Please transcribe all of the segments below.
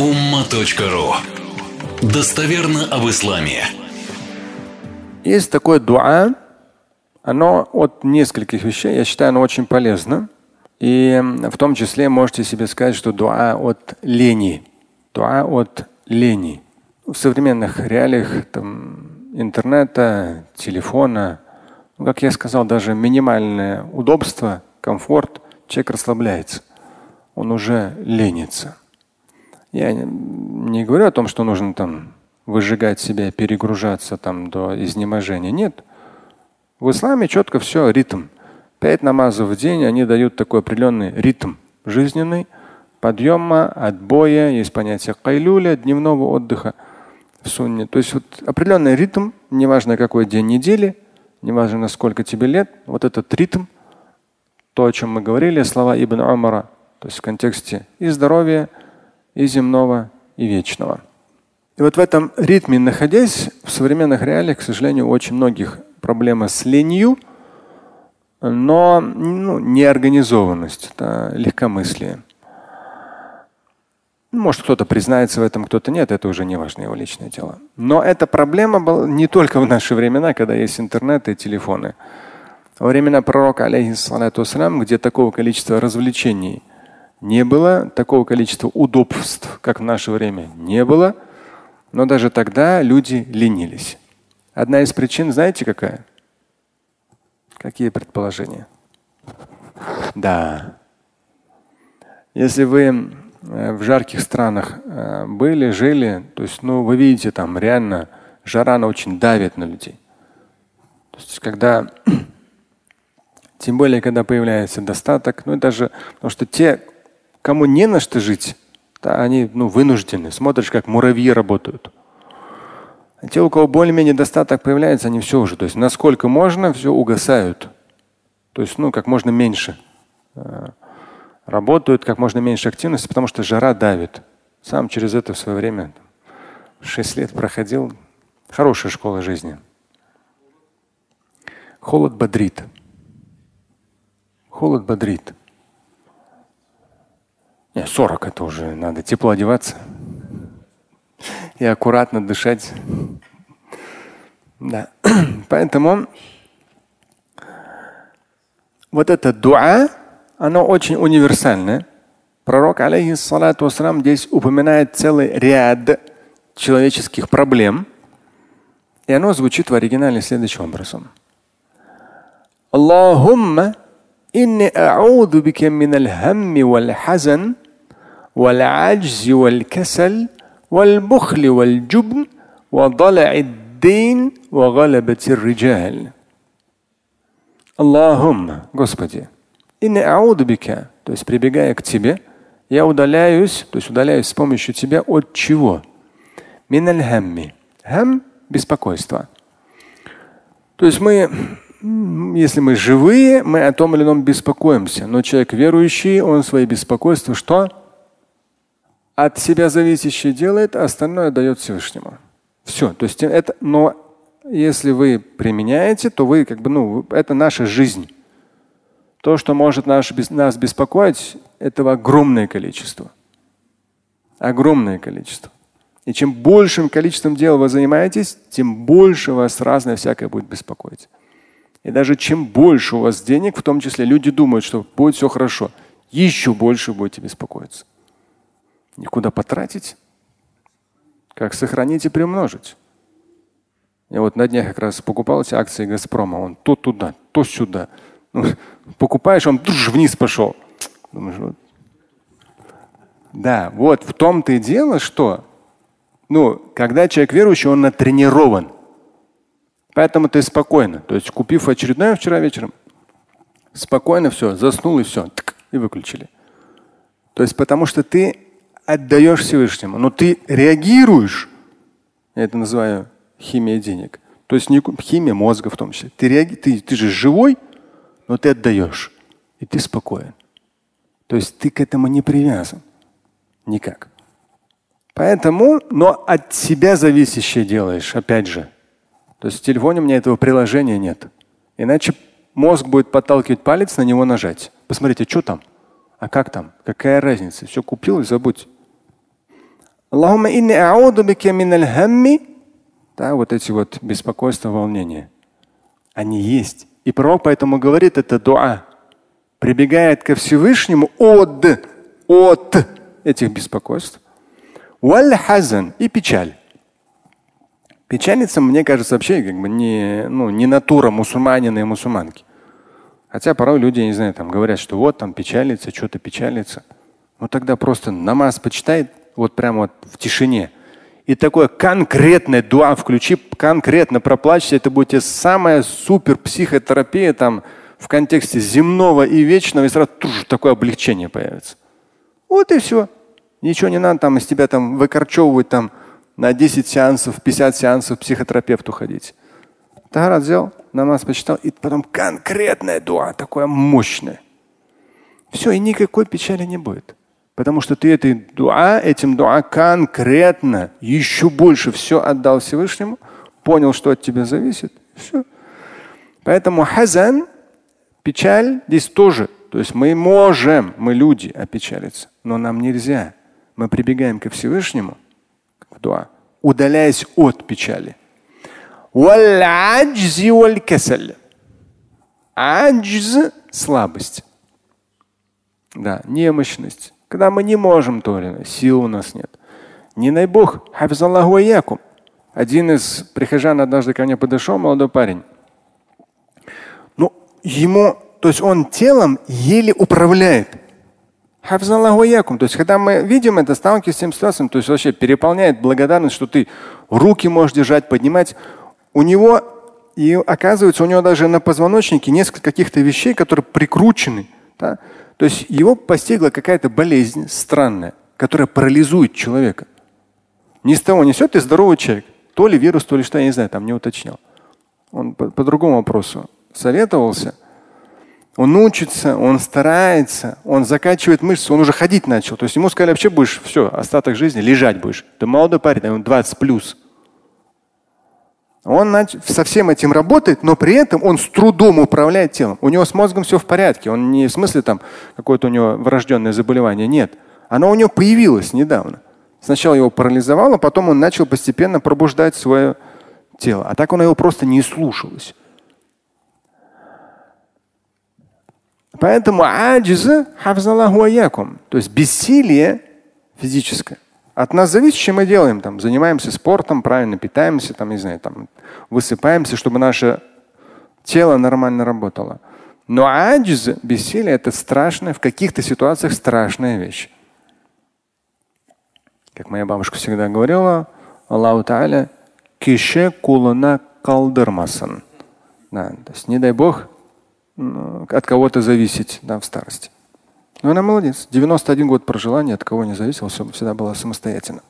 umma.ru Достоверно об исламе. Есть такое дуа, оно от нескольких вещей, я считаю, оно очень полезно. И в том числе можете себе сказать, что дуа от лени. Дуа от лени. В современных реалиях там, интернета, телефона, ну, как я сказал, даже минимальное удобство, комфорт, человек расслабляется. Он уже ленится. Я не говорю о том, что нужно там выжигать себя, перегружаться там до изнеможения. Нет. В исламе четко все, ритм. Пять намазов в день, они дают такой определенный ритм жизненный, подъема, отбоя, есть понятие кайлюля, дневного отдыха в сунне. То есть вот определенный ритм, неважно какой день недели, неважно насколько тебе лет, вот этот ритм, то, о чем мы говорили, слова Ибн Умара, то есть в контексте и здоровья, и земного, и вечного. И вот в этом ритме, находясь в современных реалиях, к сожалению, у очень многих проблема с ленью, но ну, неорганизованность, это легкомыслие. Может, кто-то признается в этом, кто-то нет, это уже не важно, его личное дело. Но эта проблема была не только в наши времена, когда есть интернет и телефоны. Во времена пророка, алейхиссалату где такого количества развлечений не было, такого количества удобств, как в наше время, не было. Но даже тогда люди ленились. Одна из причин, знаете, какая? Какие предположения? Да. Если вы э, в жарких странах э, были, жили, то есть, ну, вы видите, там реально жара, она очень давит на людей. То есть, когда, тем более, когда появляется достаток, ну, и даже, потому что те, кому не на что жить, да, они ну, вынуждены. Смотришь, как муравьи работают. А те, у кого более-менее достаток появляется, они все уже, то есть насколько можно, все угасают. То есть, ну, как можно меньше э, работают, как можно меньше активности, потому что жара давит. Сам через это в свое время шесть лет проходил. Хорошая школа жизни. Холод бодрит. Холод бодрит. Не, 40 это уже надо тепло одеваться и аккуратно дышать. Да. Поэтому вот это дуа, оно очень универсальное. Пророк, алейхиссалату вассалам, здесь упоминает целый ряд человеческих проблем. И оно звучит в оригинале следующим образом. Аллахумма inni a'udhu bika min al-hammi wal-hazan wal-ajzi wal-kasal wal-bukhli wal-jubn wa-ضلع الدين وغلبة الرجال Аллахумма, Господи, инна ауду бика, то есть прибегая к Тебе, я удаляюсь, то есть удаляюсь с помощью Тебя от чего? Миналь хамми. Хам – беспокойство. То есть мы, если мы живые, мы о том или ином беспокоимся. Но человек верующий, он свои беспокойства что? От себя зависящее делает, а остальное дает Всевышнему. Все. То есть это, но если вы применяете, то вы как бы, ну, это наша жизнь. То, что может наш, нас беспокоить, этого огромное количество. Огромное количество. И чем большим количеством дел вы занимаетесь, тем больше вас разное всякое будет беспокоить. И даже чем больше у вас денег, в том числе люди думают, что будет все хорошо, еще больше будете беспокоиться. Никуда потратить, как сохранить и приумножить. Я вот на днях как раз покупал эти акции Газпрома. Он то туда, то сюда. Ну, покупаешь, он вниз пошел. Думаешь, вот. Да, вот в том-то и дело, что ну, когда человек верующий, он натренирован. Поэтому ты спокойно. То есть купив очередное вчера вечером, спокойно все, заснул и все, и выключили. То есть потому что ты отдаешь Всевышнему, но ты реагируешь, я это называю химия денег. То есть химия мозга в том числе. Ты, реаги, ты, ты же живой, но ты отдаешь. И ты спокоен. То есть ты к этому не привязан. Никак. Поэтому, но от себя зависящее делаешь, опять же. То есть в телефоне у меня этого приложения нет. Иначе мозг будет подталкивать палец, на него нажать. Посмотрите, что там? А как там? Какая разница? Все купил и забудь. Аллахума инни ауду бика миналь хамми. Да, вот эти вот беспокойства, волнения. Они есть. И пророк поэтому говорит, это дуа. Прибегает ко Всевышнему от, от этих беспокойств. Валь хазан и печаль. Печалиться, мне кажется, вообще как бы не, ну, не натура мусульманина и мусульманки. Хотя порой люди, я не знаю, там говорят, что вот там печалится, что-то печалится. Ну тогда просто намаз почитает вот прямо вот в тишине. И такое конкретное дуа включи, конкретно проплачьте. Это будет самая супер психотерапия там в контексте земного и вечного, и сразу туж, такое облегчение появится. Вот и все. Ничего не надо там из тебя там выкорчевывать там на 10 сеансов, 50 сеансов психотерапевту ходить. Тахарат взял, намаз почитал, и потом конкретная дуа, такое мощное. Все, и никакой печали не будет. Потому что ты этой дуа, этим дуа конкретно еще больше все отдал Всевышнему, понял, что от тебя зависит. Все. Поэтому хазан, печаль здесь тоже. То есть мы можем, мы люди, опечалиться, но нам нельзя. Мы прибегаем ко Всевышнему в дуа, удаляясь от печали. Аджз – слабость. Да, немощность. Когда мы не можем то или сил у нас нет. Не дай Бог, аякум. Один из прихожан однажды ко мне подошел, молодой парень. Ну, ему, то есть он телом еле управляет. То есть, когда мы видим это, сталкиваемся с этим ситуацией, то есть вообще переполняет благодарность, что ты руки можешь держать, поднимать. У него, и оказывается, у него даже на позвоночнике несколько каких-то вещей, которые прикручены. Да? То есть его постигла какая-то болезнь странная, которая парализует человека. Ни с того ни сего ты здоровый человек. То ли вирус, то ли что, я не знаю, там не уточнял. Он по, по другому вопросу советовался – он учится, он старается, он закачивает мышцы, он уже ходить начал. То есть ему сказали, вообще будешь все, остаток жизни лежать будешь. Ты молодой парень, ему 20 плюс. Он со всем этим работает, но при этом он с трудом управляет телом. У него с мозгом все в порядке. Он не в смысле там какое-то у него врожденное заболевание. Нет. Оно у него появилось недавно. Сначала его парализовало, потом он начал постепенно пробуждать свое тело. А так он его просто не слушалось. Поэтому аджиза. То есть бессилие физическое. От нас зависит, чем мы делаем. Там, занимаемся спортом, правильно питаемся, там, не знаю, там, высыпаемся, чтобы наше тело нормально работало. Но аджиз, бессилие, это страшная, в каких-то ситуациях страшная вещь. Как моя бабушка всегда говорила, Аллаху Та'аля, кише кулана калдырмасын. Да, то есть, не дай Бог, от кого-то зависеть да, в старости. Но она молодец. 91 год прожила, ни от кого не зависела, всегда была самостоятельна.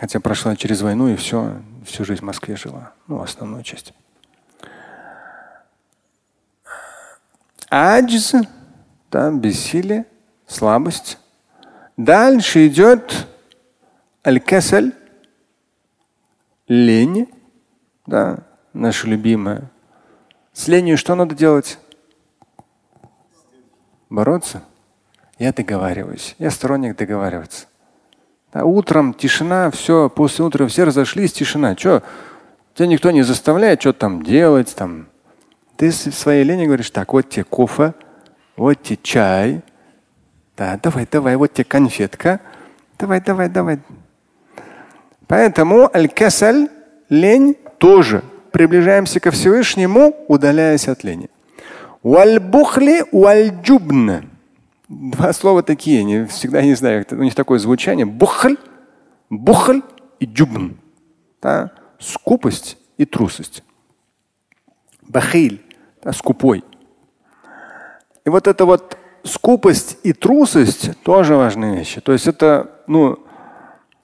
Хотя прошла через войну и все, всю жизнь в Москве жила. Ну, основную часть. Аджз, да, бессилие, слабость. Дальше идет аль-касаль, лень, да, наша любимая. С ленью что надо делать? Бороться? Я договариваюсь. Я сторонник договариваться. Да, утром тишина, все, после утра все разошлись, тишина. Что? Тебя никто не заставляет что там делать. Там. Ты своей лени говоришь, так, вот тебе кофе, вот тебе чай. Да, давай, давай, вот тебе конфетка. Давай, давай, давай. Поэтому аль-касаль, лень тоже приближаемся ко Всевышнему, удаляясь от лени. Вальбухли вальджубн. Два слова такие, не, всегда не знаю, у них такое звучание. Бухль, бухль и джубн. Да? Скупость и трусость. Бахиль, да, скупой. И вот эта вот скупость и трусость тоже важные вещи. То есть это ну,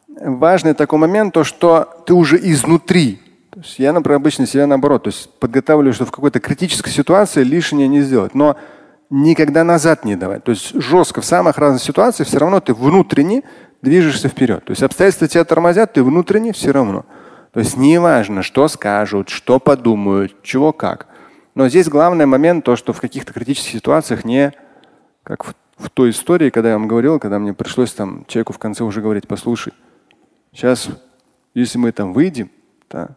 важный такой момент, то, что ты уже изнутри есть я, например, обычно себя наоборот, то есть подготавливаю, что в какой-то критической ситуации лишнее не сделать. Но никогда назад не давать. То есть жестко в самых разных ситуациях все равно ты внутренне движешься вперед. То есть обстоятельства тебя тормозят, ты внутренне все равно. То есть неважно, что скажут, что подумают, чего как. Но здесь главный момент то, что в каких-то критических ситуациях не как в, в той истории, когда я вам говорил, когда мне пришлось там человеку в конце уже говорить, послушай, сейчас, если мы там выйдем, да,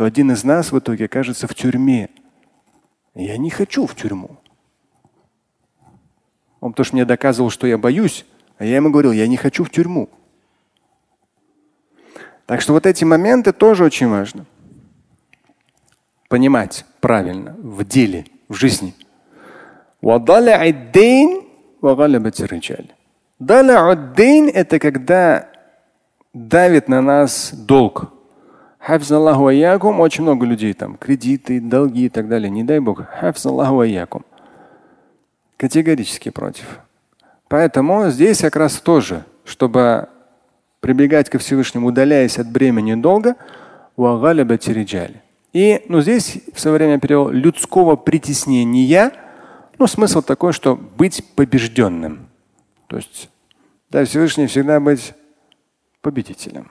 то один из нас в итоге окажется в тюрьме. Я не хочу в тюрьму. Он потому что мне доказывал, что я боюсь, а я ему говорил, я не хочу в тюрьму. Так что вот эти моменты тоже очень важно. Понимать правильно в деле, в жизни. это когда давит на нас долг. Очень много людей там, кредиты, долги и так далее. Не дай Бог. Категорически против. Поэтому здесь как раз тоже, чтобы прибегать ко Всевышнему, удаляясь от бремени долга, и ну, здесь в свое время перевел людского притеснения. Ну, смысл такой, что быть побежденным. То есть, да, Всевышний всегда быть победителем.